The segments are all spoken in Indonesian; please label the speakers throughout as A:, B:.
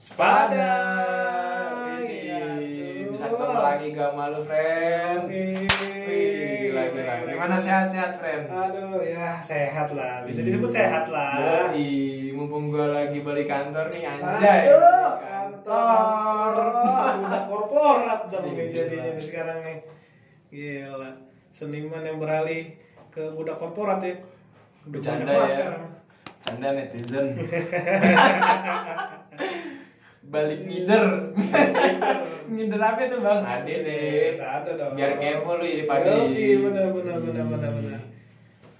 A: Sepada.
B: Iya,
A: Ini bisa
B: tuh.
A: ketemu lagi gak malu, friend.
B: Wih,
A: gila gila. Gimana sehat-sehat, friend?
B: Aduh, ya sehat lah. Bisa disebut sehat lah.
A: Yoi, mumpung gua lagi balik kantor nih, anjay.
B: Aduh,
A: Balik
B: kantor. Udah korporat dong
A: Iya,
B: nih
A: gila.
B: jadinya nih sekarang nih. Gila. Seniman yang beralih ke budak korporat ya. Udah
A: Bercanda ya.
B: sekarang.
A: Canda netizen. Balik ngider. ngider apa tuh, Bang? Ade deh.
B: Satu dong.
A: Biar kepo lu ya, Padi.
B: Yoi, benar benar benar benar benar.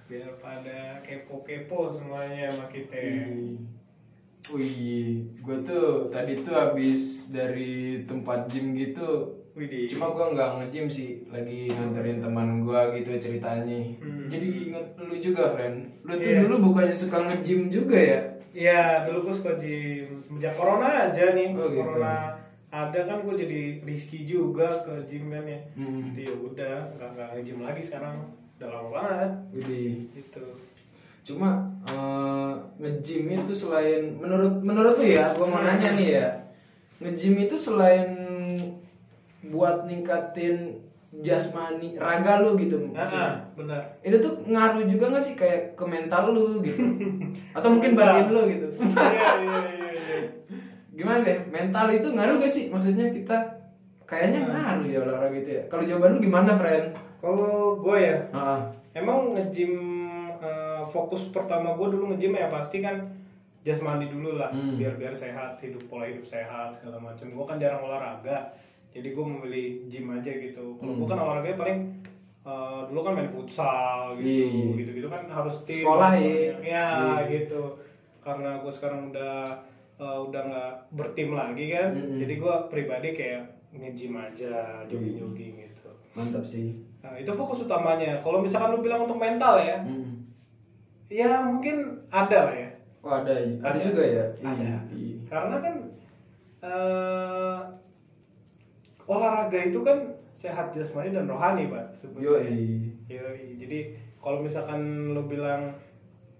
B: Biar pada kepo-kepo semuanya sama kita.
A: Wih, gue tuh tadi tuh habis dari tempat gym gitu.
B: Widih.
A: Cuma gue nggak nge-gym sih, lagi nganterin teman gue gitu ceritanya.
B: Hmm.
A: Jadi inget lu juga, friend. Lu tuh
B: Iya.
A: dulu bukannya suka nge-gym juga ya?
B: Iya, dulu gue suka gym semenjak corona aja nih.
A: Oh, gitu.
B: Corona ada kan gue jadi risky juga ke gym kan ya.
A: Hmm.
B: Jadi ya udah nggak nggak nge-gym lagi sekarang. Udah lama banget
A: Widih.
B: gitu.
A: Cuma eh, nge-gym itu selain menurut menurut lu ya, gua mau nanya nih ya. Nge-gym itu selain buat ningkatin jasmani raga lu gitu.
B: Ah, ah, benar.
A: Itu tuh ngaruh juga gak sih kayak ke mental lu gitu? Atau mungkin batin lu gitu.
B: Iya iya iya iya.
A: Gimana deh? Mental itu ngaruh gak sih? Maksudnya kita kayaknya ngaruh ya olahraga gitu ya. Kalau jawaban lu gimana, friend?
B: Kalau gue ya,
A: Ah,
B: emang nge-gym eh, fokus pertama gue dulu nge-gym ya pasti kan jasmani dulu lah
A: Hmm.
B: biar biar sehat hidup pola hidup sehat segala macam gue kan jarang olahraga jadi gue memilih gym aja gitu kalau gue kan olahraganya paling eh, dulu kan main futsal gitu gitu gitu kan harus tim
A: Sekolah, ya.
B: ya gitu karena gue sekarang udah eh, udah nggak bertim lagi kan
A: Mm-mm.
B: jadi gue pribadi kayak nge-gym aja jogging jogging gitu
A: mantap sih.
B: Nah, itu fokus utamanya. Kalau misalkan lu bilang untuk mental ya,
A: Hmm.
B: ya mungkin ada lah ya.
A: Oh ada, ada,
B: Ada.
A: juga ya.
B: Ada.
A: Iya.
B: Karena kan eh, olahraga itu kan sehat jasmani dan rohani, Pak. sebenarnya.
A: Yoi.
B: Yoi. Jadi kalau misalkan lu bilang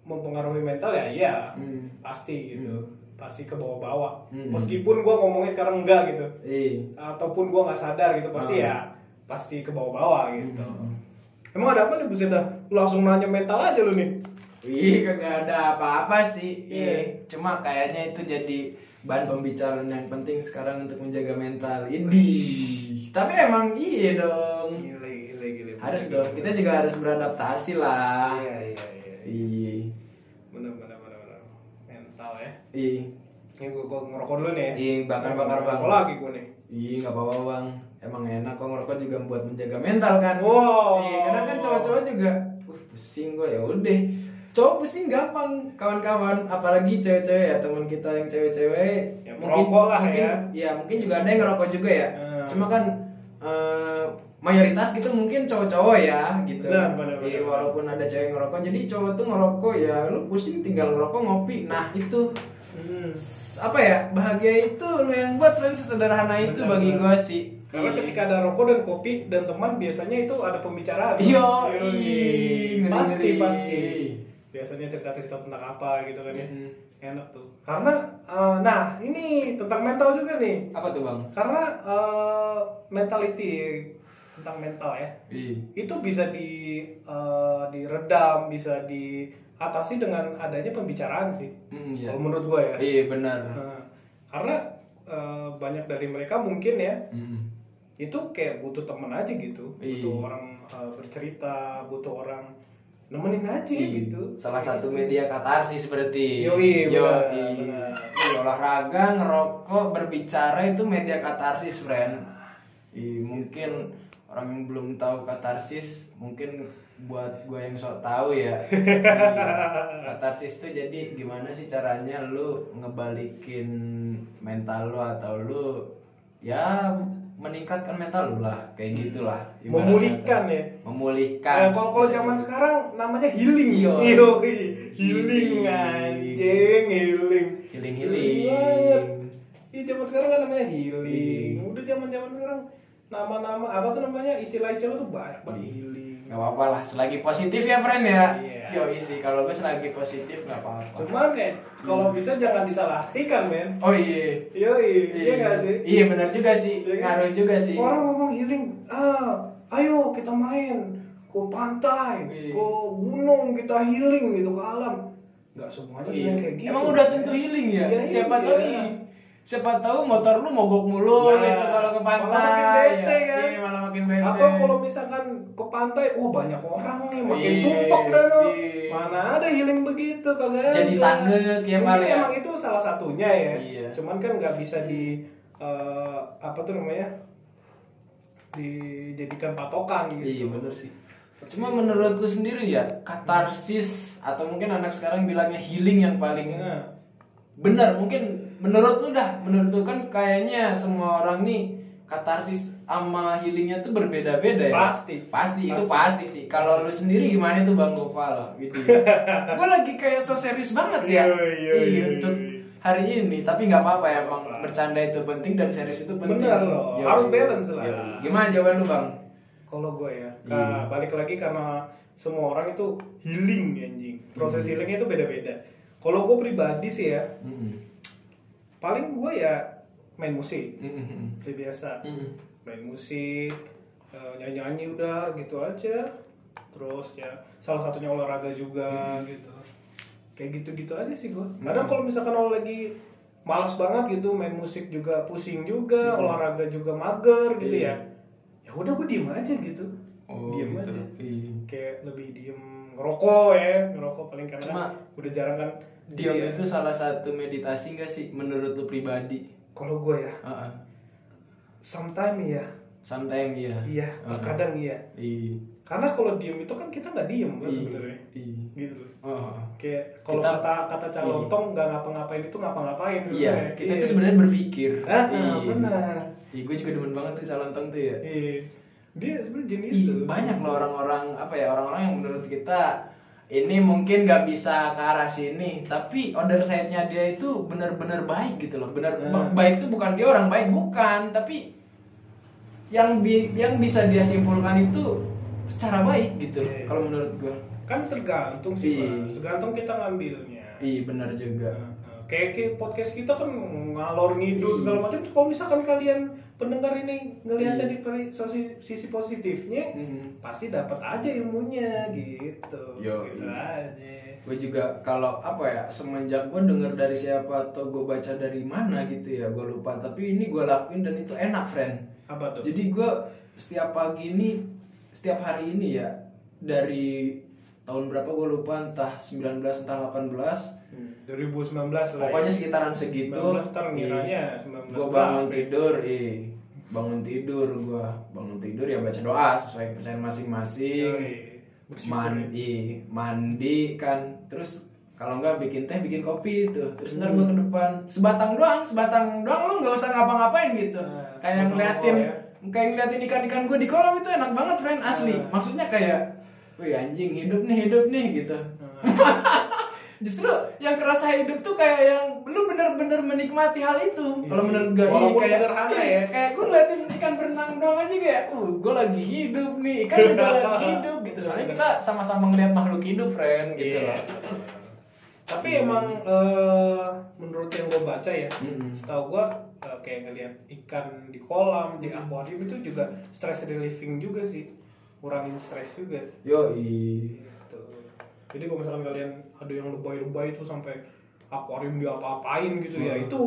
B: mempengaruhi mental ya, iya,
A: Hmm.
B: pasti gitu. Pasti ke bawah-bawah.
A: Hmm.
B: Meskipun gua ngomongnya sekarang enggak gitu.
A: Iya.
B: Ataupun gua nggak sadar gitu, pasti
A: Ah.
B: ya pasti ke bawah-bawah gitu.
A: Hmm.
B: Emang ada apa nih buset dah? Langsung nanya mental aja lu nih.
A: Ih, kagak ada apa-apa sih.
B: Iya.
A: Cuma kayaknya itu jadi bahan pembicaraan yang penting sekarang untuk menjaga mental. Idih. Tapi emang iya dong.
B: Gile, gile, gile.
A: Harus dong. Kita juga harus beradaptasi lah.
B: Iya, iya, iya.
A: Iya.
B: Bener, bener, bener, bener. Mental ya.
A: Iya.
B: Ini gua, gua ngerokok dulu nih ya.
A: Iya, bakar-bakar, Bang.
B: Ngerokok lagi gua nih.
A: Iya, nggak apa-apa bang. Emang enak kok ngerokok juga buat menjaga mental kan.
B: Wow.
A: Iya, kadang kan cowok-cowok juga, uh pusing gue ya udah. Cowok pusing gampang, kawan-kawan. Apalagi cewek-cewek ya teman kita yang cewek-cewek.
B: Ya, perokok lah
A: mungkin,
B: ya.
A: Iya, mungkin juga ada yang ngerokok juga ya.
B: Hmm.
A: Cuma kan eh, mayoritas gitu mungkin cowok-cowok ya gitu.
B: Benar, benar,
A: Iya,
B: benar.
A: walaupun ada cewek ngerokok, jadi cowok tuh ngerokok ya lu pusing tinggal ngerokok ngopi. Nah itu
B: Hmm.
A: Apa ya bahagia itu lu yang buat friend sesederhana itu
B: Benar,
A: bagi gua sih
B: Karena
A: Iya.
B: ketika ada rokok dan kopi dan teman biasanya itu ada pembicaraan.
A: Yo, ngeri,
B: pasti pasti. Biasanya cerita-cerita tentang apa gitu kan ya.
A: Mhm.
B: Enak tuh. Karena eh, nah, ini tentang mental juga nih.
A: apa tuh bang
B: Karena eh, mentality tentang mental ya.
A: Ih.
B: itu bisa di eh, diredam, bisa diatasi dengan adanya pembicaraan sih.
A: Mm, iya.
B: Kalau menurut gue ya.
A: iya benar
B: Nah, karena eh, banyak dari mereka mungkin ya
A: Mm.
B: itu kayak butuh teman aja gitu,
A: Iya.
B: butuh orang eh, bercerita, butuh orang nemenin aja
A: Ih,
B: gitu.
A: salah satu
B: gitu.
A: media katarsis berarti
B: Yoi,
A: Yoi. Ih, olahraga ngerokok berbicara itu media katarsis friend Ih, mungkin orang yang belum tahu katarsis mungkin buat gue yang sok tahu ya Iya. katarsis itu jadi gimana sih caranya lu ngebalikin mental lu atau lu ya meningkatkan mental lu lah kayak gitulah ibaratnya.
B: Memulihkan ya.
A: memulihkan
B: Eh, kalau kalau zaman sekarang namanya healing.
A: Iya.
B: Yoi, healing
A: Healing.
B: anjing, healing.
A: Healing,
B: Healing. Iya zaman sekarang kan namanya healing.
A: Iya.
B: Udah zaman zaman sekarang nama-nama apa tuh namanya istilah-istilah tuh banyak banget
A: Iya.
B: healing.
A: Gak apa-apa lah, selagi positif ya friend ya.
B: Iya.
A: Yo isi kalau gue selagi positif nggak apa-apa.
B: Cuman ya kalau bisa jangan disalahartikan men.
A: Oh iya.
B: Yoi, iya nggak sih?
A: Iya benar juga sih.
B: Iya kan?
A: Ngaruh juga sih.
B: Orang ngomong healing, ah, ayo kita main ke pantai,
A: Iya.
B: ke gunung kita healing gitu ke alam. Nggak semuanya
A: Iya.
B: kayak gitu.
A: Emang udah tentu healing ya?
B: Iya,
A: Siapa
B: iya.
A: tahu Siapa tahu motor lu mogok mulu
B: Nah,
A: gitu kalau ke
B: malah
A: pantai.
B: makin bete,
A: ya.
B: kan?
A: Iya, malah makin bete.
B: Atau kalau misalkan ke pantai, oh banyak orang nih, makin
A: Iya,
B: sumpok dah no.
A: iya.
B: Mana ada healing begitu kagak.
A: Jadi sangek ya,
B: Mungkin
A: Mal, ya?
B: emang itu salah satunya ya.
A: Iya.
B: Cuman kan nggak bisa di eh, apa tuh namanya? dijadikan patokan gitu.
A: Iya bener sih. Cuma menurut lu sendiri ya, katarsis atau mungkin anak sekarang bilangnya healing yang paling
B: Nah,
A: benar mungkin menurut lu dah menurut lu kan kayaknya semua orang nih katarsis sama healingnya tuh berbeda-beda ya
B: Pasti.
A: pasti itu pasti sih kalau lu sendiri gimana tuh bang Gopal gitu gue lagi kayak so serius banget ya
B: Iya,
A: untuk hari ini tapi nggak apa-apa ya emang bercanda itu penting dan serius itu penting
B: Benar loh,
A: Yo,
B: harus balance lah.
A: yo. gimana jawaban lu bang
B: kalau gue ya,
A: Iya.
B: ka- balik lagi karena semua orang itu healing anjing. Proses
A: Hmm.
B: healingnya itu beda-beda. Kalau gue pribadi sih ya,
A: Mm-mm.
B: Paling gue ya main musik, seperti biasa. Main musik, eh, nyanyi-nyanyi udah gitu aja. Terus ya salah satunya olahraga juga gitu. Kayak gitu-gitu aja sih gue. Kadang
A: Hmm.
B: kalau misalkan lo lagi malas banget gitu main musik juga pusing juga, olahraga juga mager gitu
A: Hmm. Iya.
B: ya. Ya udah gue diem aja gitu.
A: Oh,
B: diem
A: gitu.
B: aja.
A: Iya.
B: Kayak lebih diem ngerokok ya, ngerokok paling karena
A: Cuma-
B: udah jarang kan.
A: Diam
B: Iya.
A: itu salah satu meditasi gak sih menurut lu pribadi?
B: Kalau gue ya,
A: Heeh.
B: sometime ya,
A: Sometimes iya.
B: iya,
A: Heeh.
B: terkadang iya.
A: Iya.
B: Karena kalau diem itu kan kita nggak diem kan
A: Iya.
B: sebenarnya,
A: Iya.
B: gitu loh.
A: Oh.
B: Kayak kalau kata kata calontong nggak ngapa-ngapain itu ngapa-ngapain
A: Iya,
B: sebenarnya.
A: kita itu sebenarnya berpikir.
B: Ah,
A: Iya.
B: benar.
A: Iya, gue juga demen banget tuh calontong tuh ya.
B: Iya. Dia sebenarnya jenis
A: Ih,
B: tuh.
A: banyak loh orang-orang apa ya orang-orang yang menurut kita ini mungkin nggak bisa ke arah sini, tapi other side-nya dia itu benar-benar baik gitu loh. Benar ba- baik itu bukan dia orang baik bukan, tapi yang bi- yang bisa dia simpulkan itu secara baik gitu.
B: Iya.
A: Kalau menurut gue.
B: Kan tergantung sih,
A: Iya.
B: Mas. tergantung kita ngambilnya.
A: Iya benar juga.
B: Nah, nah, kayak, kayak podcast kita kan ngalor ngidul segala macam. Kalau misalkan kalian pendengar ini ngelihatnya
A: Iya.
B: di sisi, sisi positifnya,
A: Hmm.
B: pasti dapat aja ilmunya gitu.
A: Yo,
B: gitu
A: iya.
B: aja.
A: gue juga kalau apa ya semenjak gue denger dari siapa atau gue baca dari mana gitu ya gue lupa tapi ini gue lakuin dan itu enak friend
B: Apa tuh?
A: jadi gue setiap pagi ini setiap hari ini ya dari tahun berapa gue lupa entah 19 entah 18
B: Hmm, 2019 lah.
A: pokoknya
B: ya.
A: sekitaran segitu
B: 19 ntar ngiranya 19
A: gue bangun tidur eh bangun tidur gue bangun tidur ya baca doa sesuai kepercayaan masing-masing.
B: Bersyukur ya.
A: mandi mandi kan. Terus kalau nggak bikin teh bikin kopi itu. Terus ntar gue ke depan. Sebatang doang sebatang doang lu nggak usah ngapa-ngapain gitu.
B: Nah,
A: kayak ngeliatin
B: ya.
A: kayak ngeliatin ikan-ikan gue di kolam itu enak banget friend asli.
B: Nah.
A: maksudnya kayak wih anjing hidup nih hidup nih gitu.
B: Nah,
A: justru yang kerasa hidup tuh kayak yang lu bener-bener menikmati hal itu kalau
B: Iya.
A: menurut gue
B: Walaupun
A: kayak
B: sederhana
A: iya,
B: ya.
A: kayak gue ngeliatin ikan berenang doang aja kayak uh gue lagi hidup nih ikan juga lagi hidup gitu soalnya kita sama-sama ngeliat makhluk hidup friend gitu
B: Iya.
A: loh
B: Tapi emang eh, menurut yang gue baca ya,
A: Mm-mm.
B: setahu gue eh, kayak ngeliat ikan di kolam, di akuarium itu juga stress relieving juga sih, ngurangin stres juga.
A: yo
B: Gitu. Jadi kalau misalkan kalian ada yang lebay-lebay itu sampai akuarium diapa-apain gitu ya,
A: Hmm.
B: itu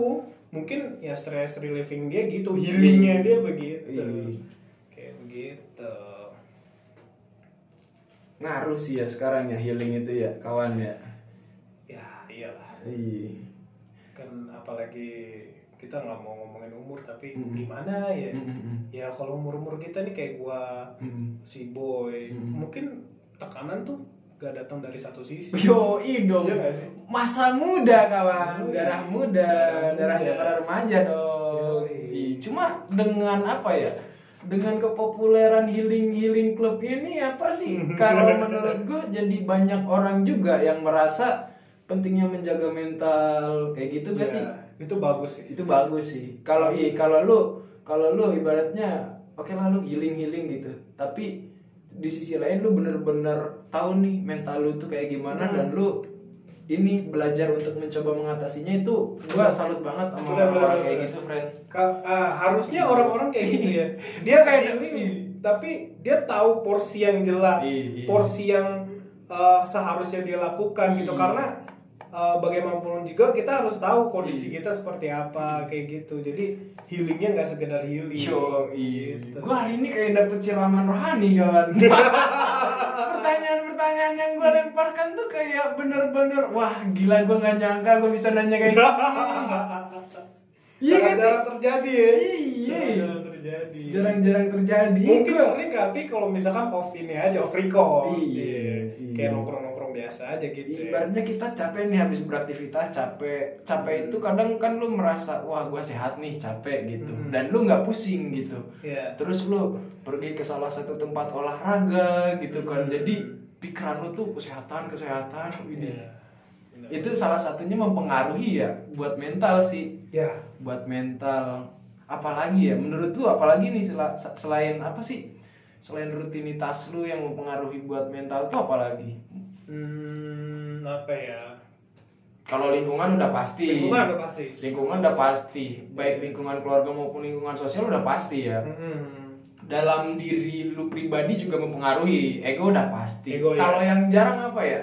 B: mungkin ya stress relieving dia gitu, healingnya dia begitu.
A: Iya.
B: Kayak begitu.
A: ngaruh sih ya sekarang ya healing itu ya kawan ya
B: Ya iyalah.
A: iya
B: kan apalagi kita nggak mau ngomongin umur tapi
A: Mm-mm.
B: gimana ya
A: Mm-mm.
B: ya kalau umur umur kita nih kayak gua
A: Mm-mm.
B: si boy
A: Mm-mm.
B: mungkin tekanan tuh gak datang dari satu sisi
A: Yo, dong.
B: Iya sih?
A: Masa muda kawan,
B: Yoi.
A: darah muda,
B: Darah
A: darahnya para remaja dong.
B: Yoi.
A: Cuma dengan apa ya? Dengan kepopuleran healing healing club ini apa sih? Kalau menurut gue jadi banyak orang juga yang merasa pentingnya menjaga mental kayak gitu gak
B: Ya,
A: sih?
B: itu bagus sih
A: Itu bagus sih. Kalau i kalau lu kalau lu ibaratnya oke lah lu healing healing gitu, tapi di sisi lain lu bener-bener tahu nih mental lu tuh kayak gimana dan lu ini belajar untuk mencoba mengatasinya itu gua salut banget sama
B: Benar, benar,
A: orang kayak gitu friend
B: Ka- ah, harusnya orang-orang kayak gitu ya. Dia kayak ini, tapi dia tahu porsi yang jelas,
A: Iya.
B: porsi yang eh, seharusnya dia lakukan gitu.
A: Iya.
B: Karena eh, bagaimanapun juga kita harus tahu kondisi
A: Iya.
B: kita seperti apa kayak gitu. Jadi healingnya nggak sekedar healing.
A: Yo,
B: Gitu.
A: gua hari ini kayak dapet siraman rohani kawan. Pertanyaan-pertanyaan yang gua lemparkan tuh kayak bener-bener wah gila gua nggak nyangka gua bisa nanya kayak gini. Iya nggak sih?
B: Jarang-jarang terjadi ya.
A: Iya.
B: Jarang-jarang terjadi.
A: Jarang-jarang terjadi.
B: Mungkin
A: Gua-
B: sering tapi kalau misalkan off ini aja off record.
A: Iya,
B: Kayak
A: iya.
B: nongkrong-nongkrong biasa aja gitu. ya.
A: Ibaratnya kita capek nih habis beraktivitas capek capek itu kadang kan lu merasa wah gua sehat nih capek gitu
B: Hmm.
A: dan lu nggak pusing gitu
B: Iya.
A: terus lu pergi ke salah satu tempat olahraga gitu kan jadi pikiran lu tuh kesehatan kesehatan ini
B: Iya.
A: Itu salah satunya mempengaruhi ya buat mental sih
B: Ya.
A: buat mental apalagi ya menurut lu apalagi nih sela- selain apa sih selain rutinitas lu yang mempengaruhi buat mental tuh apalagi
B: Hmm, apa ya?
A: kalau lingkungan udah pasti
B: Lingkungan udah pasti.
A: lingkungan udah pasti baik lingkungan keluarga maupun lingkungan sosial udah pasti ya
B: Hmm.
A: Dalam diri lu pribadi juga mempengaruhi ego udah pasti
B: Ego, ya.
A: kalau yang jarang apa ya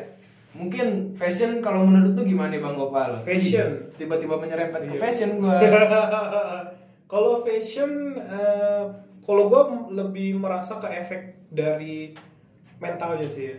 A: mungkin fashion kalau menurut lu gimana bang Gopal
B: Fashion.
A: tiba-tiba menyerempet ke
B: Iya.
A: fashion gua
B: kalau fashion, eh, kalau gue lebih merasa ke efek dari mentalnya sih. ya.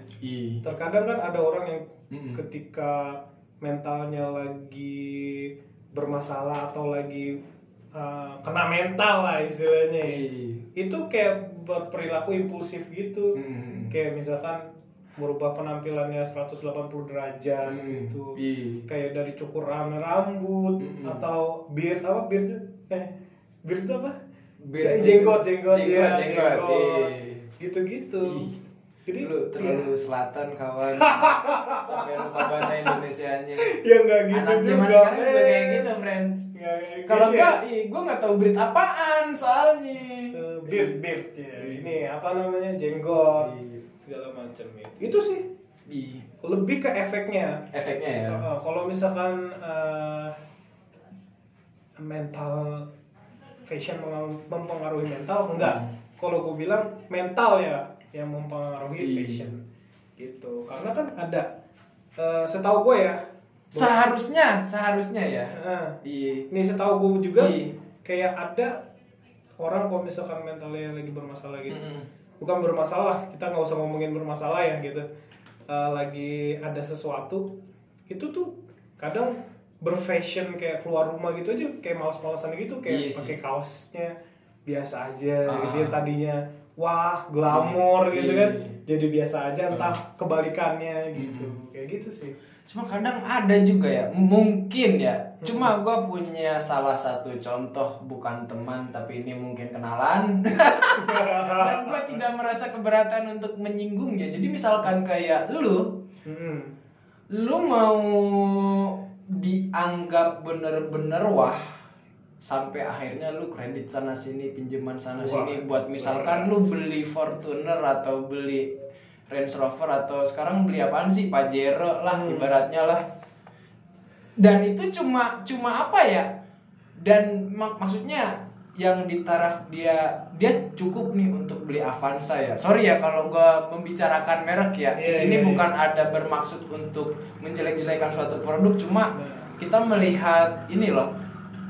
B: Terkadang kan ada orang yang
A: Mm-mm.
B: ketika mentalnya lagi bermasalah atau lagi eh, kena mental lah istilahnya ya.
A: Ih.
B: itu kayak berperilaku impulsif gitu
A: Mm.
B: kayak misalkan merubah penampilannya 180 derajat
A: Mm.
B: gitu
A: Ih.
B: kayak dari cukur rame rambut
A: Mm-mm.
B: atau beard apa beard eh beard itu apa
A: Beard.
B: Kayak jenggot jenggot
A: Jenggot,
B: ya
A: jenggot, iya.
B: gitu gitu jadi
A: lu terlalu selatan kawan sampai lupa bahasa Indonesianya
B: ya nggak gitu
A: anak zaman
B: juga
A: sekarang juga
B: eh.
A: kayak gitu friend kalau
B: gitu
A: gua
B: ya.
A: ih gua nggak tahu berit apaan soalnya.
B: Eh, beard beard ya ini apa namanya jenggot.
A: Iya.
B: segala macam itu. Itu sih.
A: Ih.
B: lebih ke efeknya.
A: Efeknya ya?
B: Uh, kalau misalkan uh, mental fashion mempengaruhi mental enggak.
A: Hmm.
B: kalau gue bilang mental ya yang mempengaruhi
A: Iya.
B: fashion. Gitu. Karena kan ada uh, setahu gue ya
A: seharusnya seharusnya ya
B: uh,
A: iya
B: ini setahu gue juga
A: Iya.
B: kayak ada orang kalau misalkan mentalnya lagi bermasalah gitu
A: Mm-mm.
B: bukan bermasalah kita nggak usah ngomongin bermasalah ya gitu Eh, lagi ada sesuatu itu tuh kadang berfashion kayak keluar rumah gitu aja kayak malas-malasan gitu kayak
A: Iya sih.
B: pakai kaosnya biasa aja
A: Ah.
B: gitu yang tadinya wah glamor
A: Iya.
B: gitu
A: Iya.
B: kan jadi biasa aja entah kebalikannya gitu kayak gitu sih
A: cuma kadang ada juga ya mungkin ya. Cuma gua punya salah satu contoh bukan teman tapi ini mungkin kenalan. Dan gua tidak merasa keberatan untuk menyinggungnya jadi misalkan kayak lu
B: Mm-mm.
A: lu mau dianggap bener-bener wah sampai akhirnya lu kredit sana sini pinjaman sana
B: Wah.
A: sini. Buat misalkan lu beli Fortuner atau beli Range Rover atau sekarang beli apaan sih Pajero lah
B: Hmm.
A: ibaratnya lah dan itu cuma cuma apa ya dan mak- maksudnya yang di taraf dia dia cukup nih untuk beli Avanza ya sorry ya kalau gua membicarakan merek ya di
B: Iya,
A: sini
B: iya, iya.
A: bukan ada bermaksud untuk menjelek-jelekan suatu produk cuma
B: Nah.
A: kita melihat ini loh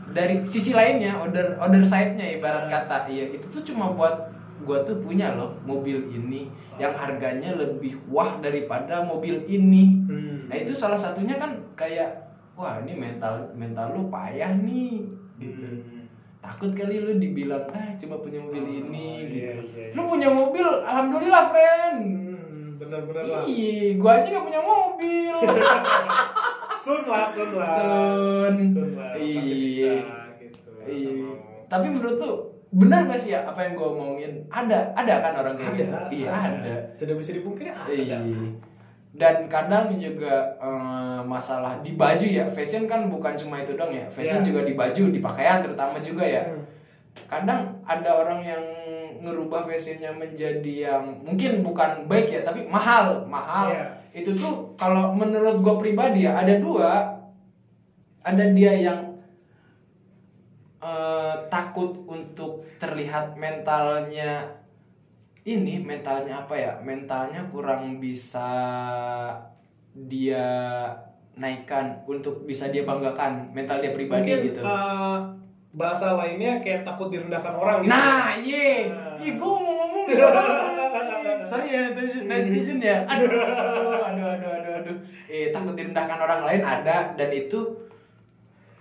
A: dari sisi lainnya order order side-nya ibarat
B: Nah.
A: kata iya itu tuh cuma buat gua tuh punya loh mobil ini yang harganya lebih wah daripada mobil ini
B: Hmm.
A: nah itu salah satunya kan kayak wah ini mental mental lu payah nih gitu
B: Hmm.
A: takut kali lu dibilang ah cuma punya mobil
B: Oh,
A: ini
B: iya,
A: gitu
B: iya, iya.
A: lu punya mobil alhamdulillah friend
B: Hmm, bener-bener lah
A: Iya, gua aja gak punya mobil.
B: sun lah sun lah
A: Sun.
B: sun lah
A: Iya.
B: bisa gitu
A: Iya. Tapi menurut tuh benar gak sih ya apa yang gua omongin? Ada, ada kan orang kayak gitu? Iya, ada.
B: tidak bisa dipungkiri ada
A: Iya. Dan kadang juga eh, masalah di baju ya, fashion kan bukan cuma itu dong ya. Fashion
B: Iya.
A: juga di baju, di pakaian terutama juga ya.
B: Hmm.
A: kadang ada orang yang ngerubah fashionnya menjadi yang mungkin bukan baik ya tapi mahal mahal
B: Iya.
A: itu tuh kalau menurut gue pribadi ya ada dua ada dia yang eh, takut untuk terlihat mentalnya ini mentalnya apa ya mentalnya kurang bisa dia naikkan untuk bisa dia banggakan mental dia pribadi
B: Mungkin
A: gitu
B: eh, bahasa lainnya kayak takut direndahkan orang gitu.
A: Nah, ye,
B: Nah.
A: ih gue mau ngomong ya. Sorry ya netizen netizen ya. Aduh, aduh, aduh, aduh, aduh. Eh takut direndahkan orang lain ada dan itu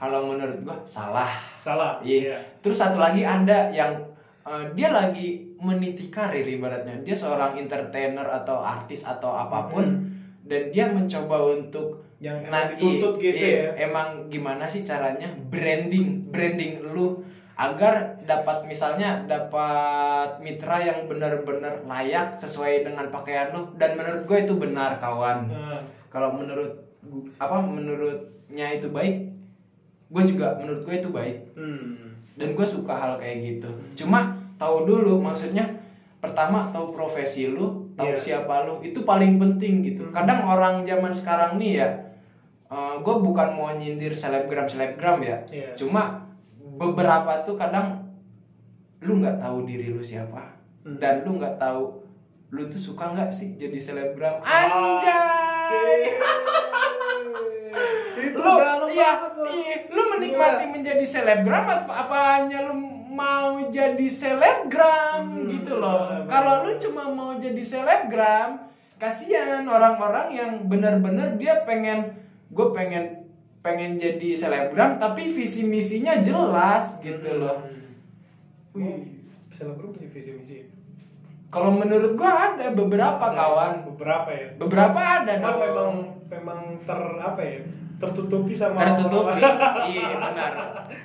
A: kalau menurut gua salah.
B: Salah.
A: Iya. Terus satu lagi ada yang eh, dia lagi meniti karir ibaratnya. Dia seorang entertainer atau artis atau apa pun dan dia mencoba untuk
B: Yang emang
A: Nah,
B: dituntut gitu ya.
A: Emang gimana sih caranya branding branding lu agar dapat misalnya dapat mitra yang benar-benar layak sesuai dengan pakaian lu dan menurut gue itu benar kawan.
B: Nah,
A: Kalau menurut apa menurutnya itu baik, gue juga menurut gue itu baik
B: hmm.
A: dan gue suka hal kayak gitu. Cuma tahu dulu maksudnya pertama tahu profesi lu, tahu
B: Iya.
A: siapa lu itu paling penting gitu. Kadang orang zaman sekarang nih ya, gue bukan mau nyindir selebgram selebgram ya,
B: Iya.
A: cuma beberapa tuh kadang lu nggak tahu diri lu siapa
B: Hmm.
A: dan lu nggak tahu lu tuh suka nggak sih jadi selebgram
B: Ah,
A: anjay
B: Itu
A: lu
B: dalam
A: iya,
B: banget, Bos.
A: iya, lu menikmati
B: Gila.
A: menjadi selebgram apa apa hanya lu mau jadi selebgram
B: Hmm,
A: gitu loh kalau lu cuma mau jadi selebgram kasihan orang-orang yang benar-benar dia pengen gue pengen pengen jadi selebgram tapi visi misinya jelas gitu loh
B: Wih, selebgram punya visi misi.
A: kalau menurut gua ada beberapa kawan
B: Beberapa ya.
A: beberapa ada dong
B: memang memang ter apa ya? Tertutupi sama
A: tertutupi iya benar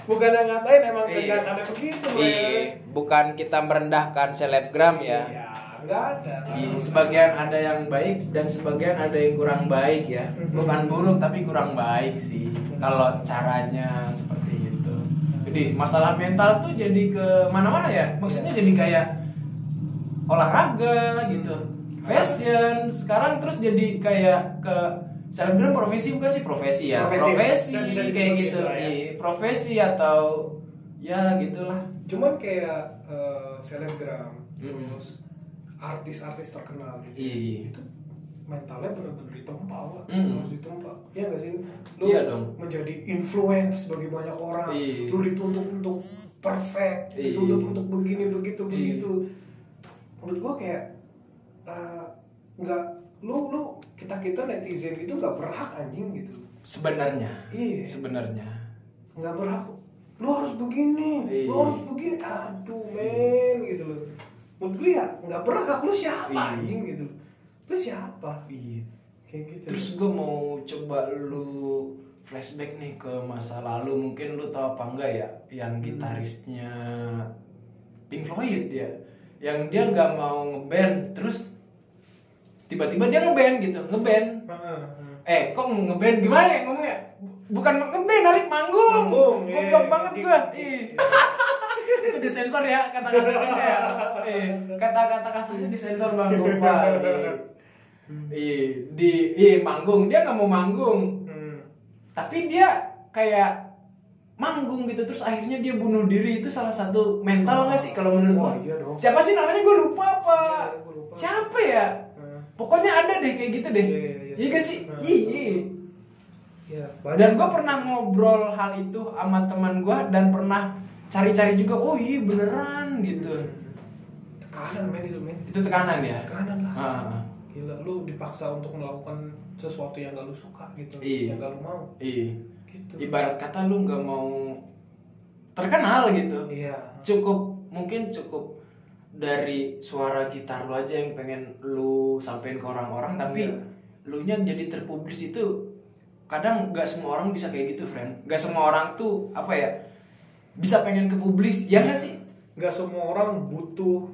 B: Bukan yang ngatain emang
A: Iya.
B: kenyataannya begitu.
A: Iya, bukan kita merendahkan selebgram ya.
B: Iya, enggak ada.
A: Iya, sebagian ada yang baik dan sebagian ada yang kurang baik ya. Bukan buruk tapi kurang baik sih. Kalau caranya seperti itu. Jadi masalah mental tuh jadi ke mana-mana ya. Maksudnya jadi kayak olahraga gitu. Fashion sekarang terus jadi kayak ke selebgram profesi bukan sih profesi ya.
B: Profesi.
A: Profesi,
B: Bisa- bisa
A: kayak gitu.
B: gitu ya.
A: Iya, profesi atau ya gitulah.
B: Cuman kayak eh, selebgram,
A: Mm-mm.
B: terus artis-artis terkenal gitu.
A: Iya.
B: Itu mentalnya benar-benar ditempa, Pak.
A: Mm.
B: Harus ditempa. Iya nggak sih? Lu
A: Iya dong.
B: menjadi influence bagi banyak orang.
A: Iya.
B: Lu dituntut untuk perfect,
A: Iya.
B: dituntut untuk begini begitu
A: Iya.
B: begitu. Menurut gua kayak eh, nggak lu lu kita kita netizen gitu nggak berhak anjing gitu.
A: Sebenarnya.
B: Iya.
A: Sebenarnya.
B: nggak berhak lu harus begini
A: Iya.
B: lu harus begini aduh men gitu loh menurut gue ya nggak berhak lu siapa
A: Iya.
B: anjing gitu lu siapa
A: Iya.
B: kayak gitu
A: Terus gue mau coba lu flashback nih ke masa lalu mungkin lu tahu apa enggak ya yang gitarisnya Pink Floyd ya yang dia nggak mau ngeband terus tiba-tiba dia ngeband gitu ngeband eh kok ngeband gimana ya ngomongnya? Bukan ngeband narik manggung.
B: Manggung, iya.
A: goblok banget
B: Di-
A: gua ih. Itu disensor ya kata-katanya ya eh kata-kata kasarnya disensor bang Gopal Iya, di iya manggung. Dia nggak mau manggung,
B: Hmm.
A: tapi dia kayak manggung gitu terus akhirnya dia bunuh diri. Itu salah satu mental nggak sih kalau menurut
B: Wah,
A: gua?
B: iya dong.
A: Siapa sih namanya? Gue lupa apa?
B: Iya, lupa.
A: Siapa ya? Pokoknya ada deh kayak gitu deh.
B: Iya, iya, iya.
A: Iya gak sih? Iya.
B: ya
A: Dan gue pernah ngobrol hal itu sama teman gue dan pernah cari-cari juga. Oh iya beneran gitu.
B: tekanan men itu men
A: Itu tekanan ya.
B: tekanan lah
A: Ah,
B: gila lu dipaksa untuk melakukan sesuatu yang gak lu suka gitu
A: Iya.
B: yang gak lu mau
A: iya.
B: gitu
A: Ibarat kata lu nggak mau terkenal gitu.
B: iya
A: cukup mungkin cukup dari suara gitar lu aja yang pengen lu sampein ke orang-orang tapi
B: Iya.
A: lu nya jadi terpublis itu kadang nggak semua orang bisa kayak gitu friend nggak semua orang tuh apa ya bisa pengen ke publis ya nggak sih
B: nggak semua orang butuh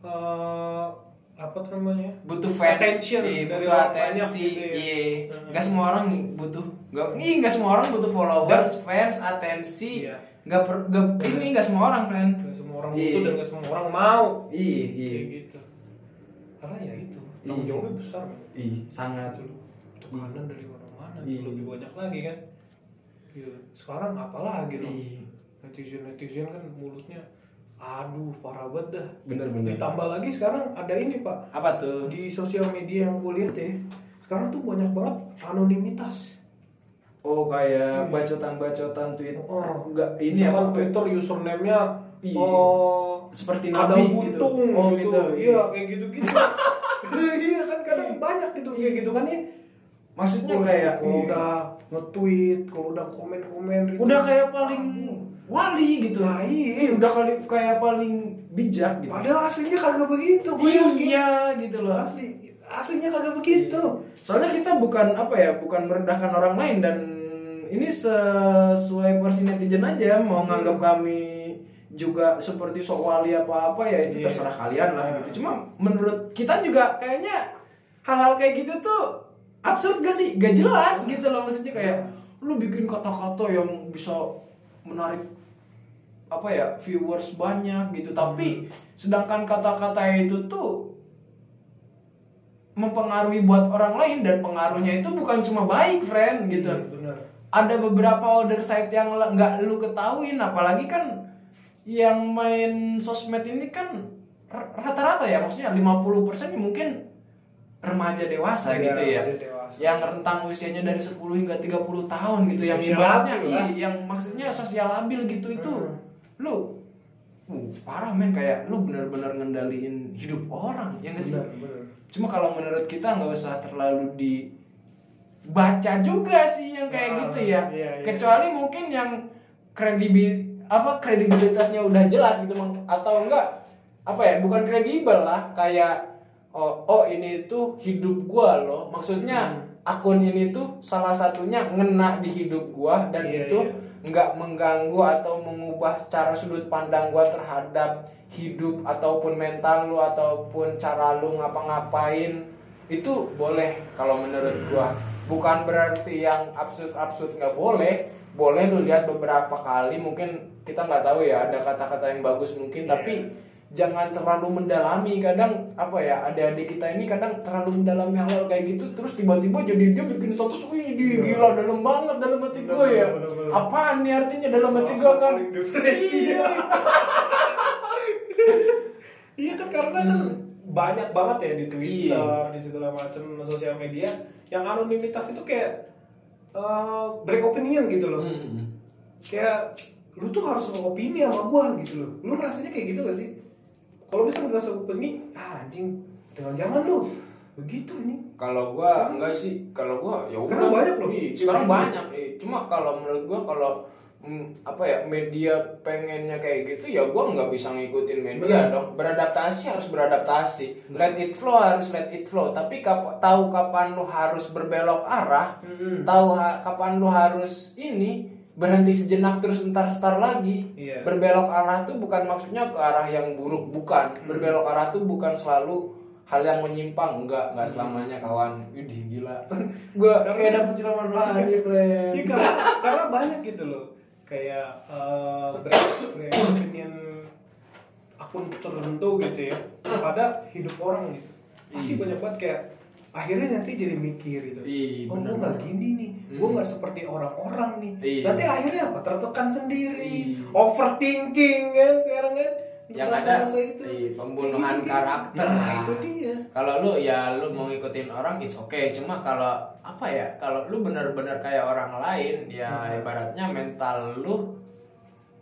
B: eh, apa tuh namanya
A: butuh fans
B: Attention
A: iya, butuh atensi
B: gitu ya.
A: iya
B: Hmm.
A: nggak semua orang butuh nggak ih nggak semua orang butuh followers fans atensi
B: Iya.
A: nggak per, nggak ini nggak semua orang friend
B: Gak orang
A: Iya.
B: butuh dan gak semua orang mau.
A: Iya iya.
B: kayak gitu. Karena ya itu tanggung
A: Iya.
B: jawabnya besar.
A: Iya sangat.
B: Gitu loh. Tekanan dari mana-mana
A: Iya.
B: gitu, lebih banyak lagi kan. Gitu. sekarang apalagi loh.
A: Iya.
B: netizen netizen kan mulutnya aduh parah banget dah.
A: Bener bener.
B: Ditambah lagi sekarang ada ini pak.
A: Apa tuh?
B: Di sosial media yang gue lihat ya sekarang tuh banyak banget anonimitas.
A: Oh kayak
B: Iya.
A: bacotan-bacotan tweet
B: Oh.
A: enggak ini
B: Misalkan
A: apa?
B: Twitter username-nya
A: Iya.
B: oh
A: seperti nabi gitu.
B: buntung
A: oh
B: gitu.
A: gitu
B: iya. Kayak gitu gitu iya kan kadang banyak gitu kayak gitu kan ya
A: maksudnya
B: Wah,
A: kayak
B: kalau
A: iya.
B: udah nge-tweet kalau udah komen-komen gitu.
A: udah kayak paling wali gitu.
B: Nah, iya.
A: Eh, udah kali kayak paling bijak gitu.
B: Padahal aslinya kagak begitu gue yakin.
A: iya gitu loh.
B: Asli aslinya kagak begitu.
A: Soalnya kita bukan apa ya bukan merendahkan orang lain dan ini sesuai porsi netizen aja mau nganggap kami juga seperti sok wali apa apa ya itu
B: Iya.
A: terserah kalian lah gitu. Cuma menurut kita juga kayaknya hal-hal kayak gitu tuh absurd gak sih? Gak jelas gitu loh maksudnya kayak lu bikin kata-kata yang bisa menarik apa ya viewers banyak gitu. Tapi sedangkan kata-kata itu tuh mempengaruhi buat orang lain dan pengaruhnya itu bukan cuma baik friend gitu.
B: Bener
A: ada beberapa order site yang nggak lu ketahuin apalagi kan yang main sosmed ini kan rata-rata ya maksudnya 50% mungkin remaja dewasa
B: Iya,
A: gitu ya
B: dewasa.
A: yang rentang usianya dari 10 hingga 30 tahun gitu yang
B: Sosial
A: ibaratnya
B: labil
A: iya, yang maksudnya sosial labil gitu itu
B: Hmm.
A: lu uh, parah men kayak lu bener-bener ngendaliin hidup orang ya nggak sih
B: bener bener
A: Cuma kalau menurut kita nggak usah terlalu dibaca juga sih yang kayak
B: Ah,
A: gitu ya.
B: iya, iya.
A: Kecuali mungkin yang kredibil apa kredibilitasnya udah jelas gitu Mang. atau enggak apa ya bukan kredibel lah kayak oh, oh ini tuh hidup gua loh maksudnya
B: Hmm.
A: akun ini tuh salah satunya ngena di hidup gua dan
B: Iya,
A: itu
B: iya.
A: nggak mengganggu atau mengubah cara sudut pandang gua terhadap hidup ataupun mental lu ataupun cara lu ngapa-ngapain itu boleh kalau menurut gua bukan berarti yang absurd absurd nggak boleh boleh lu lihat beberapa kali mungkin kita nggak tahu ya ada kata-kata yang bagus mungkin
B: Iya.
A: tapi jangan terlalu mendalami kadang apa ya adik-adik kita ini kadang terlalu mendalami hal kayak gitu terus tiba-tiba jadi dia bikin status wih di gila dalam banget dalam hati
B: Bener,
A: gue ya
B: bener, bener.
A: apaan nih artinya dalam hati gue kan
B: depresi.
A: Iya.
B: Iya kan karena kan banyak banget ya di Twitter,
A: Iya.
B: di segala macam sosial media yang anonimitas itu kayak eh, break opinion gitu loh.
A: Hmm.
B: Kayak lu tuh harus opini sama gua gitu loh. Lu ngerasanya kayak gitu gak sih? Kalau misalnya nggak opini, ah anjing, jangan jangan lu begitu ini.
A: kalau gua enggak sih kalau gua ya
B: Sekarang
A: udah.
B: banyak loh.
A: Iya, sekarang banyak iya. cuma kalau menurut gua kalau mm, apa ya media pengennya kayak gitu ya gua nggak bisa ngikutin media
B: Bener.
A: dong beradaptasi harus beradaptasi let it flow harus let it flow tapi kap- tahu kapan lu harus berbelok arah
B: Mm-mm.
A: tahu ha- kapan lu harus ini berhenti sejenak terus ntar star lagi.
B: Iya.
A: berbelok arah tuh bukan maksudnya ke arah yang buruk bukan.
B: Hmm.
A: berbelok arah tuh bukan selalu hal yang menyimpang enggak enggak selamanya kawan. Widih gila. Gua kayak dapet ceramah rohani friend
B: Iya karena, karena banyak gitu loh. Kayak eh, break, break opinion akun tertentu gitu ya. Pada hidup orang gitu. Pasti
A: Iya.
B: banyak banget kayak akhirnya nanti jadi mikir gitu
A: Iya,
B: oh gue nggak gini nih gue
A: Hmm.
B: nggak seperti orang-orang nih
A: Iya.
B: nanti akhirnya apa tertekan sendiri
A: Iya.
B: overthinking kan sekarang kan
A: yang ada
B: itu
A: iya, pembunuhan
B: Kayak gitu-gitu.
A: karakter
B: nah
A: lah.
B: itu dia
A: kalau lu ya lu mau ngikutin orang it's okay cuma kalau apa ya kalau lu bener-bener kayak orang lain ya
B: Hmm.
A: ibaratnya mental lu